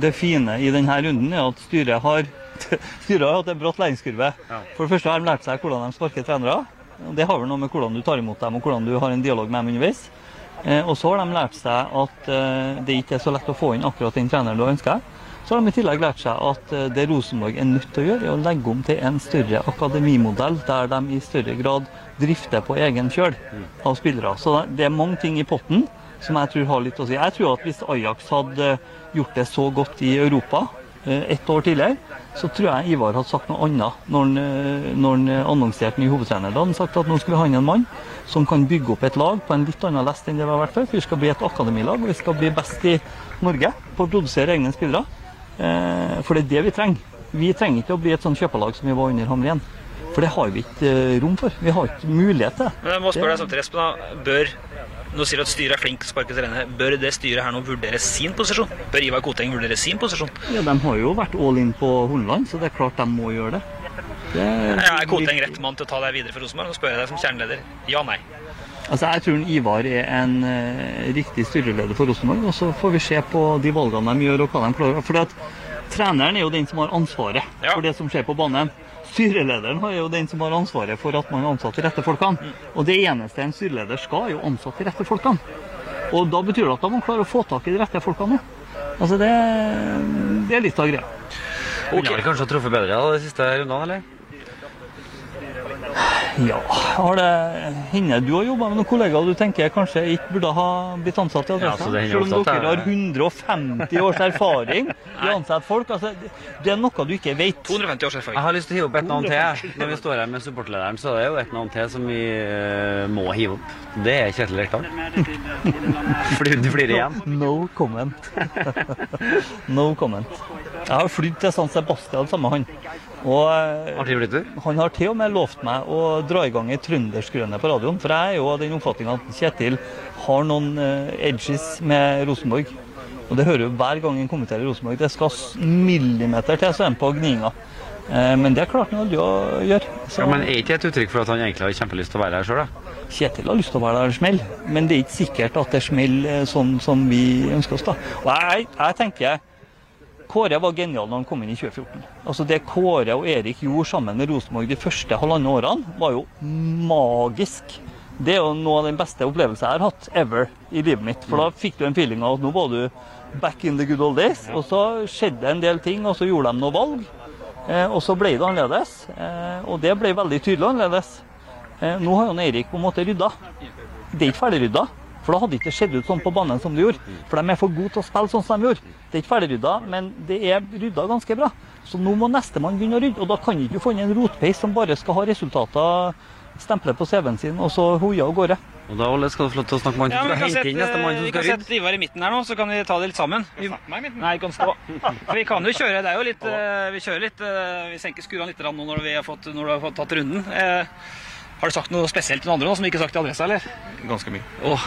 det fine i denne runden er at styret har (laughs) Styret har hatt en bratt læringskurve. For det første har de lært seg hvordan de sparker trenere. Det har vel noe med hvordan du tar imot dem og hvordan du har en dialog med dem underveis. Eh, Og så har de lært seg at eh, det ikke er så lett å få inn akkurat den treneren du ønsker. Så har de i tillegg lært seg at eh, det Rosenborg er nødt til å gjøre, er å legge om til en større akademimodell, der de i større grad drifter på egen kjøl av spillere. Så det er mange ting i potten som jeg tror har litt å si. Jeg tror at hvis Ajax hadde gjort det så godt i Europa ett år tidligere, så tror jeg Ivar hadde sagt noe annet når han, når han annonserte ny hovedtrener. Da hadde han sagt at nå skulle han en mann som kan bygge opp et lag på en litt annen lest enn det vi har vært før. For vi skal bli et akademilag, og vi skal bli best i Norge på å produsere egne spillere. Eh, For det er det vi trenger. Vi trenger ikke å bli et sånn kjøpelag som vi var under Hamren. For det har vi ikke eh, rom for. Vi har ikke mulighet til. Men jeg må spørre deg samtidig, Espen. da. Bør nå sier du at styret er flink til å sparke trenere. Bør det styret her nå vurdere sin posisjon? Bør Ivar Koteng vurdere sin posisjon? Ja, De har jo vært all in på Horneland, så det er klart de må gjøre det. Det Ja, er Koteng rett mann til å ta deg videre for Rosenborg? Nå spør jeg deg som kjerneleder. Ja, nei. Altså, Jeg tror Ivar er en uh, riktig styreleder for Rosenborg, og så får vi se på de valgene de gjør og hva de klarer. For at Treneren er jo den som har ansvaret for det som skjer på banen. Styrelederen er jo den som har ansvaret for at man har ansatt de rette folkene. Og det eneste en styreleder skal, er jo ansatt de rette folkene. Og da betyr det at da må man klare å få tak i de rette folkene. òg. Altså det, det er litt av greia. Kunne vel kanskje ha truffet bedre da, de siste rundene, eller? Ja, har det hender du har jobba med noen kollegaer du tenker kanskje ikke burde ha blitt ansatt i Ja, Adressa? hender Selv om dere har 150 års erfaring (laughs) i å ansette folk. Altså, det- er noe du ikke vet. 250 års erfaring. Jeg har lyst til å hive opp et navn til. Når vi står her med supportlederen, så er det jo et navn til som vi eh, må hive opp. Det er Kjetil Rekdal. (laughs) Fordi du flirer igjen. No comment. (laughs) no comment. Jeg har flydd til San Sebastian sammen med han. Og eh, han har til og med lovt meg å dra i gang ei trønderskrøne på radioen. For jeg er jo av den oppfatning at Kjetil har noen eh, edges med Rosenborg. Og det hører jo hver gang han kommenterer Rosenborg. Det skal millimeter til, så er han på gninga. Eh, Men det klarte han aldri å gjøre. Så Ja, men er ikke det et uttrykk for at han egentlig har kjempelyst til å være her sjøl, da? Kjetil har lyst til å være der det smell, men det er ikke sikkert at det smeller sånn som vi ønsker oss. da. Og jeg, jeg tenker Kåre var genial når han kom inn i 2014. Altså Det Kåre og Erik gjorde sammen med Rosenborg de første halvannet årene, var jo magisk. Det er jo noe av den beste opplevelsen jeg har hatt ever i livet mitt. For da fikk du en feeling av at nå var du back in the good old days. Og så skjedde en del ting, og så gjorde de noe valg. Eh, og så ble det annerledes. Eh, og det ble veldig tydelig annerledes. Eh, nå har jo Eirik på en måte rydda. Det er ikke ferdigrydda. For da hadde det ikke sett ut sånn på banen som det gjorde. For de er for gode til å spille sånn som de gjorde. Det er ikke ferdigrydda, men det er rydda ganske bra. Så nå må nestemann begynne å rydde. Og da kan ikke du få inn en rotpeis som bare skal ha resultater, stemple på CV-en sin, og så hoie av gårde. Og da Ole, skal du få lov til å snakke med han Ja, som men skal kan hente inn sette, mann vi kan sette Ivar i midten her nå, så kan vi ta det litt sammen. Vi, nei, vi kan stå. For vi kan jo kjøre, det er jo litt eh, Vi kjører litt eh, Vi senker skuene litt nå når vi har fått, når du har fått tatt runden. Har du sagt noe spesielt til noen andre nå som ikke har sagt til adressa, eller? Ganske mye. Oh.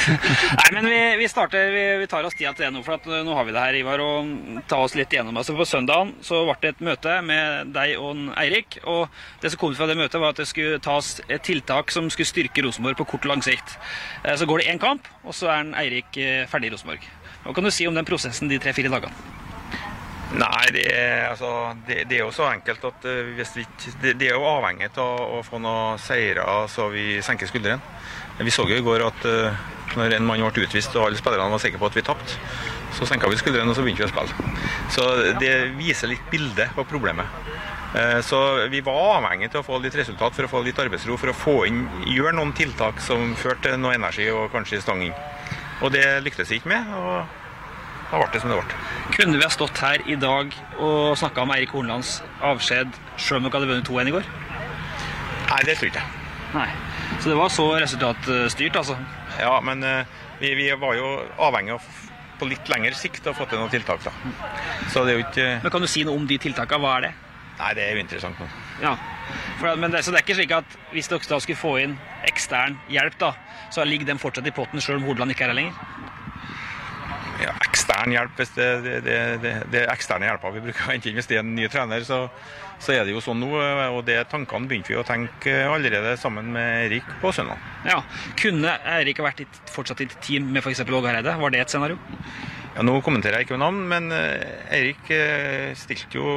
(laughs) Nei, men vi, vi starter, vi, vi tar oss tida til det nå, for at eh, nå har vi det her, Ivar, og ta oss litt gjennom. Altså På søndagen så ble det et møte med deg og Eirik, og det som kom fra det møtet var at det skulle tas et tiltak som skulle styrke Rosenborg på kort og lang sikt. Eh, Så går det én kamp, og så er Eirik eh, ferdig i Rosenborg. Hva kan du si om den prosessen de tre-fire dagene? Nei, det er, altså, det, det er jo så enkelt at eh, hvis vi, det, det er jo avhengig av å få noen seire så vi senker skulderen. Vi så jo i går at eh, når en mann ble utvist og alle spillerne var sikre på at vi tapte, så senka vi skulderen og så begynte vi å spille. Så det viser litt bildet på problemet. Eh, Så vi var avhengig av å få litt resultat for å få litt arbeidsro, for å få inn, gjøre noen tiltak som førte til noe energi og kanskje stang. Og det lyktes vi ikke med, og da ble det som det ble. Kunne vi ha stått her i dag og snakka om Eirik Hornlands avskjed selv om dere hadde vunnet 2-1 i går? Nei, det tror jeg ikke. Nei. Så det var så resultatstyrt, altså? Ja, men eh, vi, vi var jo avhengig av på litt lengre sikt å få til noen tiltak. da. Så det er jo ikke Men Kan du si noe om de tiltakene? Hva er det? Nei, det er jo interessant nå. Ja. For, men det, så det er ikke slik at hvis dere da skulle få inn ekstern hjelp, da, så ligger den fortsatt i potten selv om Hordaland ikke er her lenger? Ja, ekstern hjelp, hvis det, det, det, det, det er eksterne hjelpa vi bruker å hente inn hvis det er en ny trener, så, så er det jo sånn nå. Og det tankene begynte vi å tenke allerede sammen med Erik på søndag. Ja. Kunne Eirik ha vært i, fortsatt i et team med f.eks. Åge Hareide? Var det et scenario? Ja, Nå kommenterer jeg ikke med navn, men eh, Eirik eh, stilte jo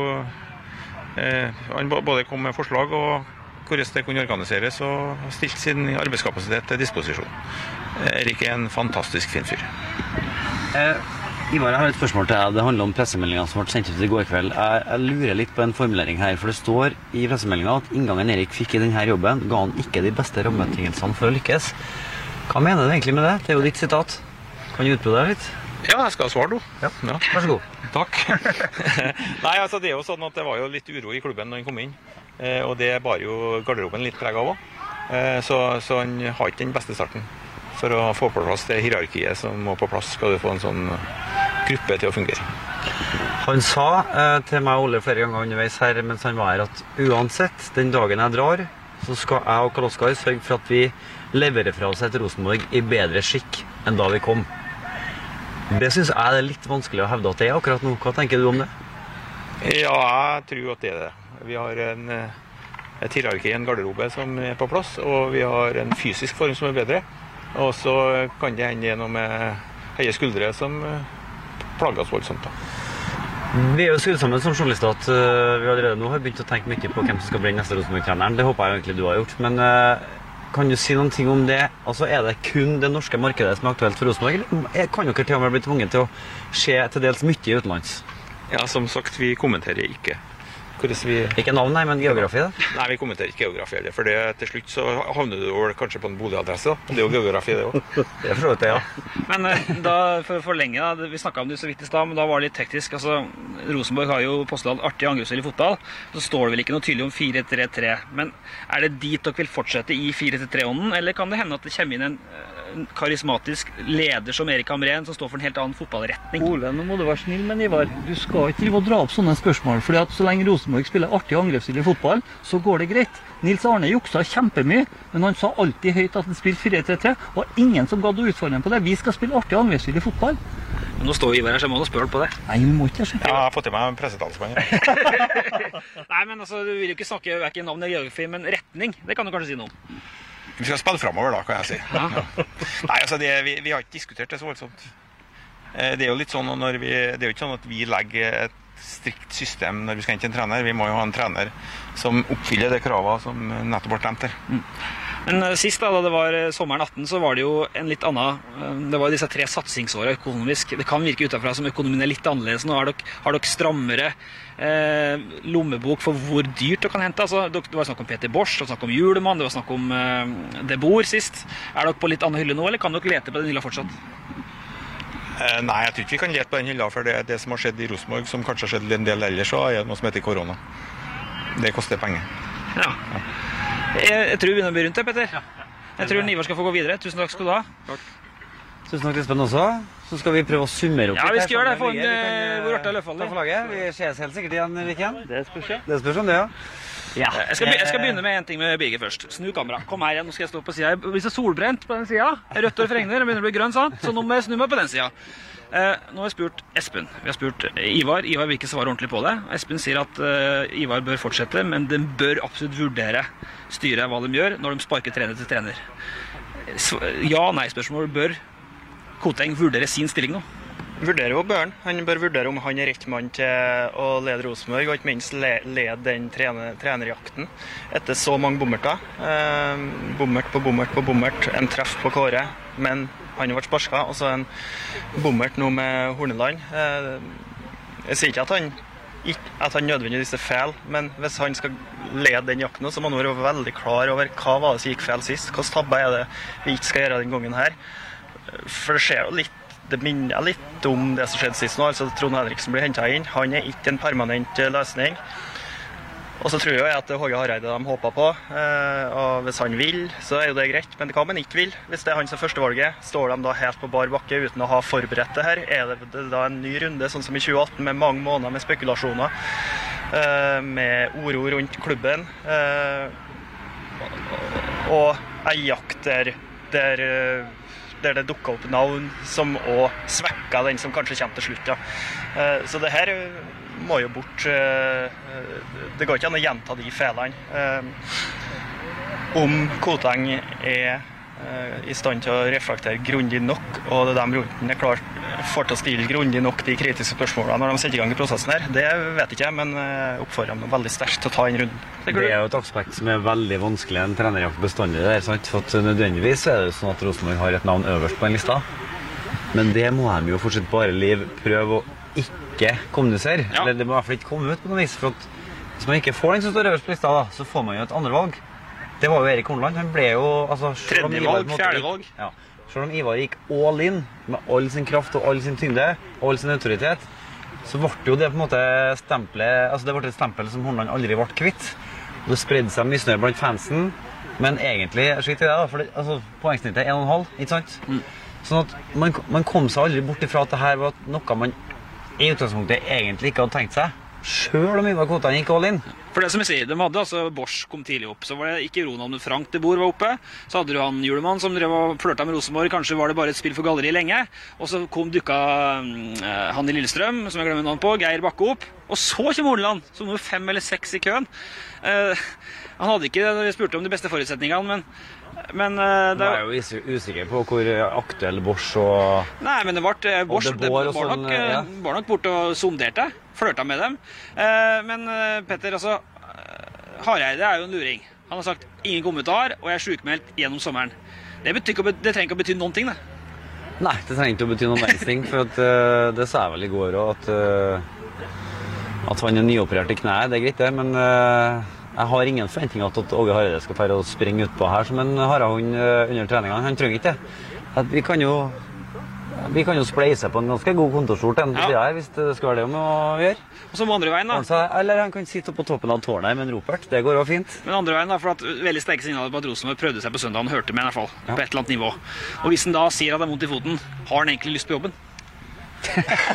eh, Han både kom med forslag og hvordan det kunne organiseres, og stilte sin arbeidskapasitet til disposisjon. Erik Eirik er en fantastisk fin fyr. Eh, Ivar, jeg har et spørsmål til deg. Det handler om pressemeldinga som ble sendt ut i går kveld. Jeg, jeg lurer litt på en formulering her, for det står i pressemeldinga at inngangen Erik fikk i denne jobben, ga han ikke de beste rammebetingelsene for å lykkes. Hva mener du egentlig med det? Det er jo ditt sitat. Kan du utbrodere litt? Ja, jeg skal svare nå. Ja. Vær så god. Takk. (laughs) Nei, altså det er jo sånn at det var jo litt uro i klubben når han kom inn. Eh, og det bar jo garderoben litt preg av òg. Eh, så, så han har ikke den beste starten. For å få på plass det hierarkiet som må på plass, skal du få en sånn gruppe til å fungere. Han sa eh, til meg og Ole flere ganger underveis her mens han var her, at uansett, den dagen jeg drar, så skal jeg og Karl Oskar sørge for at vi leverer fra oss et Rosenborg i bedre skikk enn da vi kom. Det syns jeg er litt vanskelig å hevde at det er akkurat nå. Hva tenker du om det? Ja, jeg tror at det er det. Vi har en, eh, et hierarki, en garderobe som er på plass, og vi har en fysisk form som er bedre. Og så kan det hende med høye skuldre som plager oss voldsomt. Vi er jo skrudd sammen som journalister at uh, vi allerede nå har begynt å tenke mye på hvem som skal bli neste Rosenborg-treneren. Det håper jeg egentlig du har gjort. Men uh, kan du si noen ting om det? Altså, Er det kun det norske markedet som er aktuelt for Rosenborg, eller er- kan dere til og med bli tvunget til å se til dels mye utenlands? Ja, som sagt, vi kommenterer ikke. Hvordan vi... Ikke navn, nei, men geografi? da? Nei, vi kommenterer ikke geografi heller. For det, til slutt så havner du vel kanskje på en boligadresse. da. Det er jo geografi, det òg. (laughs) Det er for så vidt det, ja. Men eh, da, for å forlenge, da, vi snakka om det så vidt i stad, men da var det litt teknisk. altså Rosenborg har jo postulert artig angrepsspill i fotball. Så står det vel ikke noe tydelig om 4-3-3. Men er det dit dere vil fortsette i 4-3-3-ånden, eller kan det hende at det kommer inn eh, en karismatisk leder som Erik Hamren, som står for en helt annen fotballretning? Ole, nå må du være snill men Ivar. Du skal ikke drive og dra opp sånne spørsmål. fordi at Så lenge Rosenborg spiller artig angrepsspill i fotball, så går det greit. Nils Arne juksa kjempemye, men han sa alltid høyt at han spilte 4-3-3. Og ingen som gadd å utfordre ham på det. Vi skal spille artig angrepsspill i fotball. Men Nå står Ivar her, så jeg må spørre på det. Nei, vi må ikke det. Ja, jeg har fått i meg en pressetalsmann. (laughs) Nei, men altså, Du vil jo ikke snakke verken navn eller geografi, men retning. Det kan du kanskje si noe om? Vi skal spille framover, da, kan jeg si. Ja. Nei, altså, det, vi, vi har ikke diskutert det så voldsomt. Eh, Det er jo litt sånn når vi, det er jo ikke sånn at vi legger et strikt system når vi skal hente en trener. Vi må jo ha en trener som oppfyller de kravene som nettopp ble nevnt her. Men eh, sist, da, da det var eh, sommeren 18, så var det jo en litt annen eh, Det var jo disse tre satsingsåra økonomisk. Det kan virke utenfra som økonomien er litt annerledes nå. Har dere, har dere strammere eh, lommebok for hvor dyrt dere kan hente? Altså, det var snakk om Peter Bosch, det var snakk om Julemann, det var snakk om eh, De Boer sist. Er dere på litt annen hylle nå, eller kan dere lete på den hylla fortsatt? Nei, jeg tror ikke vi kan lete på den hylla, for det, det som har skjedd i Rosenborg, som kanskje har skjedd en del ellers, så er det noe som heter korona. Det koster penger. Ja. Jeg, jeg tror vi begynner å bli rundt det, Petter. Jeg tror Ivar skal få gå videre. Tusen takk skal du ha. Tusen takk, Espen, også. Så skal vi prøve å summere opp Ja, litt vi skal gjøre det. sånn Få eh, eh, hvor artig er løpfallet. ta. Vi ses helt sikkert igjen, Viken. Det spørs, ja. Det spørs om det, ja. Jeg skal, jeg skal begynne med en ting med Birger først. Snu kamera. Kom her igjen, nå skal jeg stå på sida. Hvis det er solbrent på den sida. Rødt hår fregner, det begynner å bli grønn, sant? Så nå må jeg snu meg på den sida. Eh, nå har vi spurt Espen. Vi har spurt Ivar. Ivar vil ikke svare ordentlig på det. Espen sier at eh, Ivar bør fortsette, men den bør absolutt vurdere styret hva de gjør når de sparker trener til trener. Sv- Ja- nei-spørsmål. Bør Koteng vurdere sin stilling nå? vurderer jo Børn. Han bør vurdere om han er rett mann til å lede Rosenborg, og ikke minst lede den trener, trenerjakten etter så mange bommerter. Eh, bommert på bommert på bommert, en treff på Kåre, men han ble sparka. Og så en bommert nå med Horneland. Eh, jeg sier ikke at han, ikke, at han nødvendigvis er feil, men hvis han skal lede den jakten, så må han være veldig klar over hva var det som gikk feil sist. Hvilke tabber er det vi ikke skal gjøre denne gangen her. For det skjer jo litt det minner litt om det som skjedde sist nå. altså Trond Henriksen blir henta inn. Han er ikke en permanent eh, løsning. Og så tror jeg at Håge Hareide de håper på. Eh, og hvis han vil, så er jo det greit. Men hva om han ikke vil? Hvis det er hans førstevalget, står de da helt på bar bakke uten å ha forberedt det her? Er det da en ny runde, sånn som i 2018, med mange måneder med spekulasjoner? Eh, med uro rundt klubben? og ei jakt der, der der det dukka opp navn som òg svekka den som kanskje kommer til slutt. Ja. Så det her må jo bort. Det går ikke an å gjenta de feilene. Om Koteng er i stand til å reflektere grundig nok, og det de rundt ham er klart får til å stille grundig nok de kritiske spørsmålene når de setter i gang i prosessen her, det vet ikke jeg, men oppfordrer dem veldig sterkt til å ta inn runden. Det er jo et aspekt som er veldig vanskelig en trenerjakt bestandig. der, sant? For at Nødvendigvis er det sånn at Rosenborg har et navn øverst på en lista, men det må de jo fortsatt bare liv prøve å ikke kommunisere. Ja. Eller det må i hvert fall ikke komme ut på noe vis. for Hvis man ikke får den som står øverst på lista, da, så får man jo et andrevalg. Det var jo Erik Horneland. Han ble jo altså, Tredjevalg, fjerdevalg. Ja. Selv om Ivar gikk all in med all sin kraft og all sin tyngde og all sin autoritet, så ble jo det på en måte stempelet altså det ble et stempel som Horneland aldri ble kvitt. Det spredde seg misnøye blant fansen, men egentlig skitt i det, da, for det, altså, poengsnittet er 1,5, ikke sant? Mm. Sånn at man, man, kom seg aldri bort ifra at det her var noe man i utgangspunktet egentlig ikke hadde tenkt seg. Sjøl om Ivar Kotan gikk all in. For det som jeg sier, de hadde altså Bosch kom tidlig opp. Så var det ikke Ronald Frank de Boer var oppe. Så hadde du han Julemann som drev og flørta med Rosenborg. Kanskje var det bare et spill for galleriet lenge. Og så kom dukka uh, han i Lillestrøm, som jeg glemmer navnet på, Geir Bakke opp. Og så kommer Horneland, som nummer fem eller seks i køen. Uh, han hadde ikke Vi spurte om de beste forutsetningene, men men uh, det er jo usikker på hvor aktuell Bosch og Nei, men det ble Bosch det, var, nok, sånn, ja. var nok borte og sonderte. Flørta med dem. Uh, men uh, Petter, altså Hareide er jo en luring. Han har sagt ingen kommentar, og jeg er sjukmeldt gjennom sommeren. Det, betyr, det, trenger ikke å bety noen ting, det. Nei, det trenger ikke å bety noen verdens ting. For at, det sa jeg vel i går òg, at, at han er nyoperert i kneet. Det er greit, det. Men jeg har ingen forventninger til at Åge Hareide skal fære og springe utpå her som en harehund eh, under treninga. Han trenger ikke det. Vi kan jo vi kan jo spleise på en ganske god kontorstol ja. hvis det skal være det om å gjøre. Og så må andre veien da. Altså, eller han kan sitte på toppen av tårnet med en ropert. Det går jo fint. Men andre veien da, for at Veldig sterke signaler på at Rosenborg prøvde seg på søndag. Han hørte med i hvert fall, ja. på et eller annet nivå. Og Hvis han da sier at det er vondt i foten, har han egentlig lyst på jobben?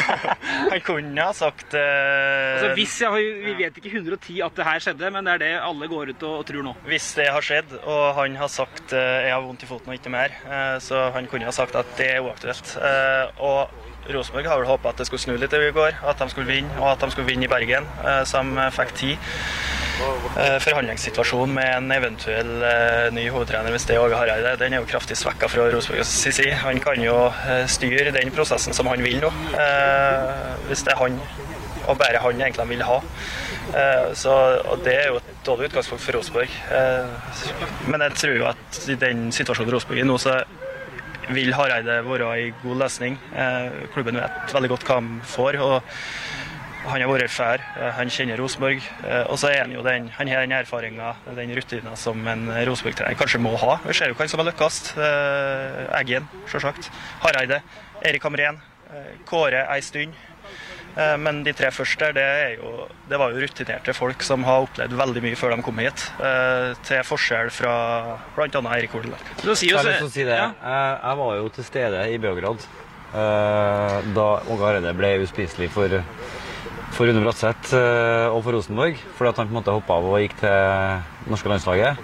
(laughs) han kunne ha sagt uh, altså, hvis, ja, Vi vet ikke 110 at det her skjedde, men det er det alle går ut og, og tror nå. Hvis det har skjedd, og han har sagt uh, 'jeg har vondt i foten og ikke mer', uh, så han kunne ha sagt at det er uaktuelt. og Rosenborg har vel håpa at det skulle snu litt i går, at de skulle vinne, og at de skulle vinne i Bergen, som fikk tid. Eh, forhandlingssituasjonen med en eventuell eh, ny hovedtrener hvis det er Åge Hareide, den er jo kraftig svekka fra Rosenborgs side. Han kan jo eh, styre den prosessen som han vil nå, hvis det er han og bare han egentlig han vil ha. Så, Det er jo et dårlig utgangspunkt for Rosenborg. Men jeg tror jo at i den situasjonen Rosenborg er nå, så vil Hareide være en god løsning. Klubben vet veldig godt hva de får. og han har vært før, eh, han kjenner Rosenborg. Eh, og så er han jo den, han har den erfaringa, den rutina som en Rosenborg-trener kanskje må ha. Vi ser jo hvem som har lykkes. Eh, Eggen, selvsagt. Hareide. Erik Hamren. Kåre ei stund. Men de tre første det, jo, det var jo rutinerte folk som har opplevd veldig mye før de kom hit. Til forskjell fra bl.a. Eirik Hordaland. Si si ja. Jeg var jo til stede i Beograd da Åge Hareide ble uspiselig for for Rune Bratseth eh, og for Rosenborg. Fordi at han på en måte hoppa av og gikk til norske landslaget.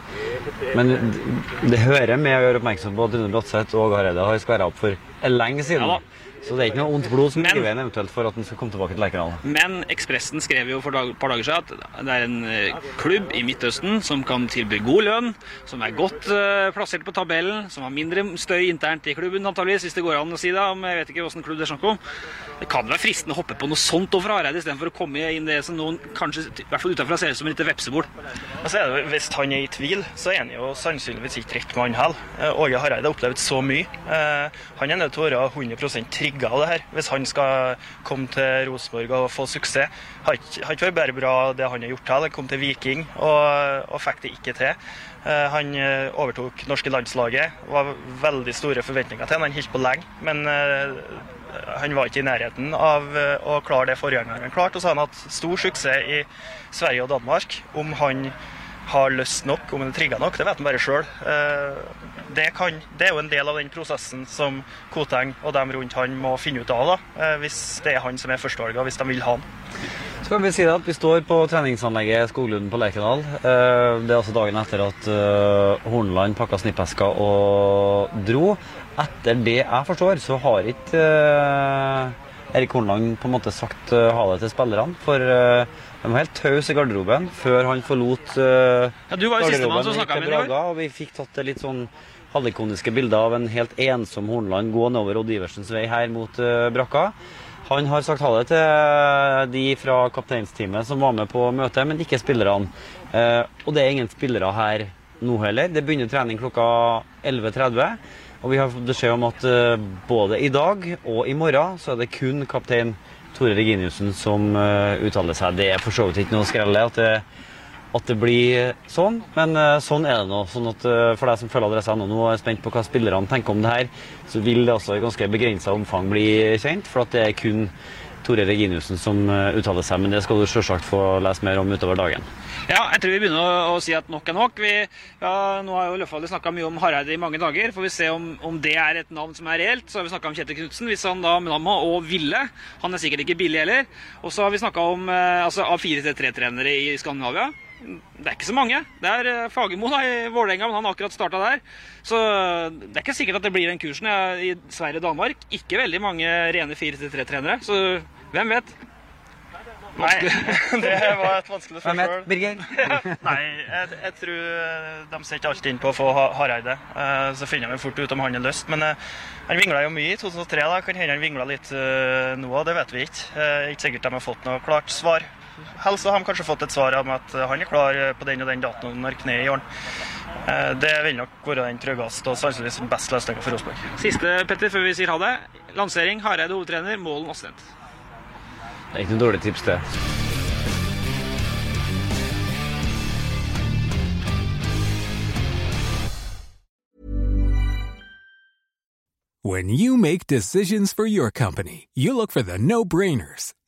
Men det- det hører med å gjøre oppmerksom på at Rune Bratseth og Hareide har skværa opp for lenge siden. Ja da. Så det er ikke noe ondt blod som ligger i eventuelt for at han skal komme tilbake til Lerkendal. Men Ekspressen skrev jo for et par dager siden at det er en eh, klubb i Midtøsten som kan tilby god lønn, som er godt uh, plassert på tabellen, som har mindre støy internt i klubben, antageligvis, hvis det går an å si det. om Jeg vet ikke hvilken klubb det er snakk om. Det kan være fristende å hoppe på noe sånt over Hareide istedenfor å komme inn det som noen kanskje, i hvert fall utenfra, ser ut som et lite vepsebol. Og så er det, jo- Hvis han er i tvil, så er han jo sannsynligvis ikke rett mann heller. Eh, Åge Hareide har opplevd så mye. Han er nødt til å være 100 av det her hvis han skal komme til Rosenborg og få suksess. Har ikke, vært bare bra det han har gjort her. Han kom til Viking og, og fikk det ikke til. Eh, Han eh, overtok norske landslaget. Det var veldig store forventninger til han. Han holdt på lenge. Men eh, han var ikke i nærheten av å klare det forgjengeren klarte. Og så har han hatt stor suksess i Sverige og Danmark. Om han har lyst nok, om han er trigga nok, det vet han bare sjøl. Det, kan- det er jo en del av den prosessen som Koteng og dem rundt han må finne ut av, da, eh, hvis det er han som er førstevalget, hvis de vil ha han. Så kan vi si at vi står på treningsanlegget Skoglunden på Lerkendal. Eh, Det er altså dagen etter at Hornland Horneland pakka snippeska og dro. Etter det jeg forstår, så har ikke eh, Erik Horneland på en måte sagt eh, ha det til spillerne. For eh, de var helt tause i garderoben før han forlot garderoben. Ja, du var jo sistemann som snakka med ham i går. Og vi fikk tatt det litt sånn halvikoniske bilder av en helt ensom Hornland gående over Odd Iversens vei her mot eh, brakka. Han har sagt ha det til de fra kapteinsteamet som var med på møtet, men ikke spillerne. Eh, og det er ingen spillere her nå heller. Det begynner trening klokka 11.30. Og vi har fått beskjed om at eh, både i dag og i morgen så er det kun kaptein Tore Reginiussen som eh, uttaler seg. Det er for så vidt ikke noe skrelle at det, at det blir sånn, men eh, sånn er det nå. Sånn at eh, For deg som følger adressa nå og er spent på hva spillerne tenker om det her, så vil det også i ganske begrensa omfang bli kjent, for at det er kun Tore Reginiussen som eh, uttaler seg. Men det skal du selvsagt få lese mer om utover dagen. Ja, jeg tror vi begynner å, å si at nok er nok. Vi, ja, nå har jo Løfaldli snakka mye om Hareide i mange dager. Får vi se om, om det er et navn som er reelt. Så har vi snakka om Kjetil Knutsen, hvis han da Mnamma og Ville. Han er sikkert ikke billig heller. Og så har vi snakka om eh, altså, av 4-3-trenere i Skandinavia. Det er ikke så mange. Det er eh, Fagermo da, i Vålerenga, men han har akkurat starta der. Så det er ikke sikkert at det blir den kursen i Sverige og Danmark. Ikke veldig mange rene 4-3-trenere, så hvem vet? Nei, (laughs) det var et vanskelig spørsmål. Birger? (laughs) Nei, jeg, jeg tror de de ikke alltid inn på å få Ha- Hareide. Eh, Så finner de fort ut om han har lyst. Men eh, han vingla jo mye i 2003. da. Kan hende han vingla litt eh, nå òg, det vet vi ikke. Eh, Ikke sikkert de har fått noe klart svar. Helst har de kanskje fått et svar om at eh, han er klar eh, på den og den datoen når kneet gjør den. Eh, Det vil nok være den tryggeste og sannsynligvis den beste løsninga for Rosenborg. Siste, Petter, før vi sier ha det. Lansering, Hareide hovedtrener, Målen Aasland. Det er ikke noe dårlig tips, det. When you make decisions for your company, you look for the no brainers.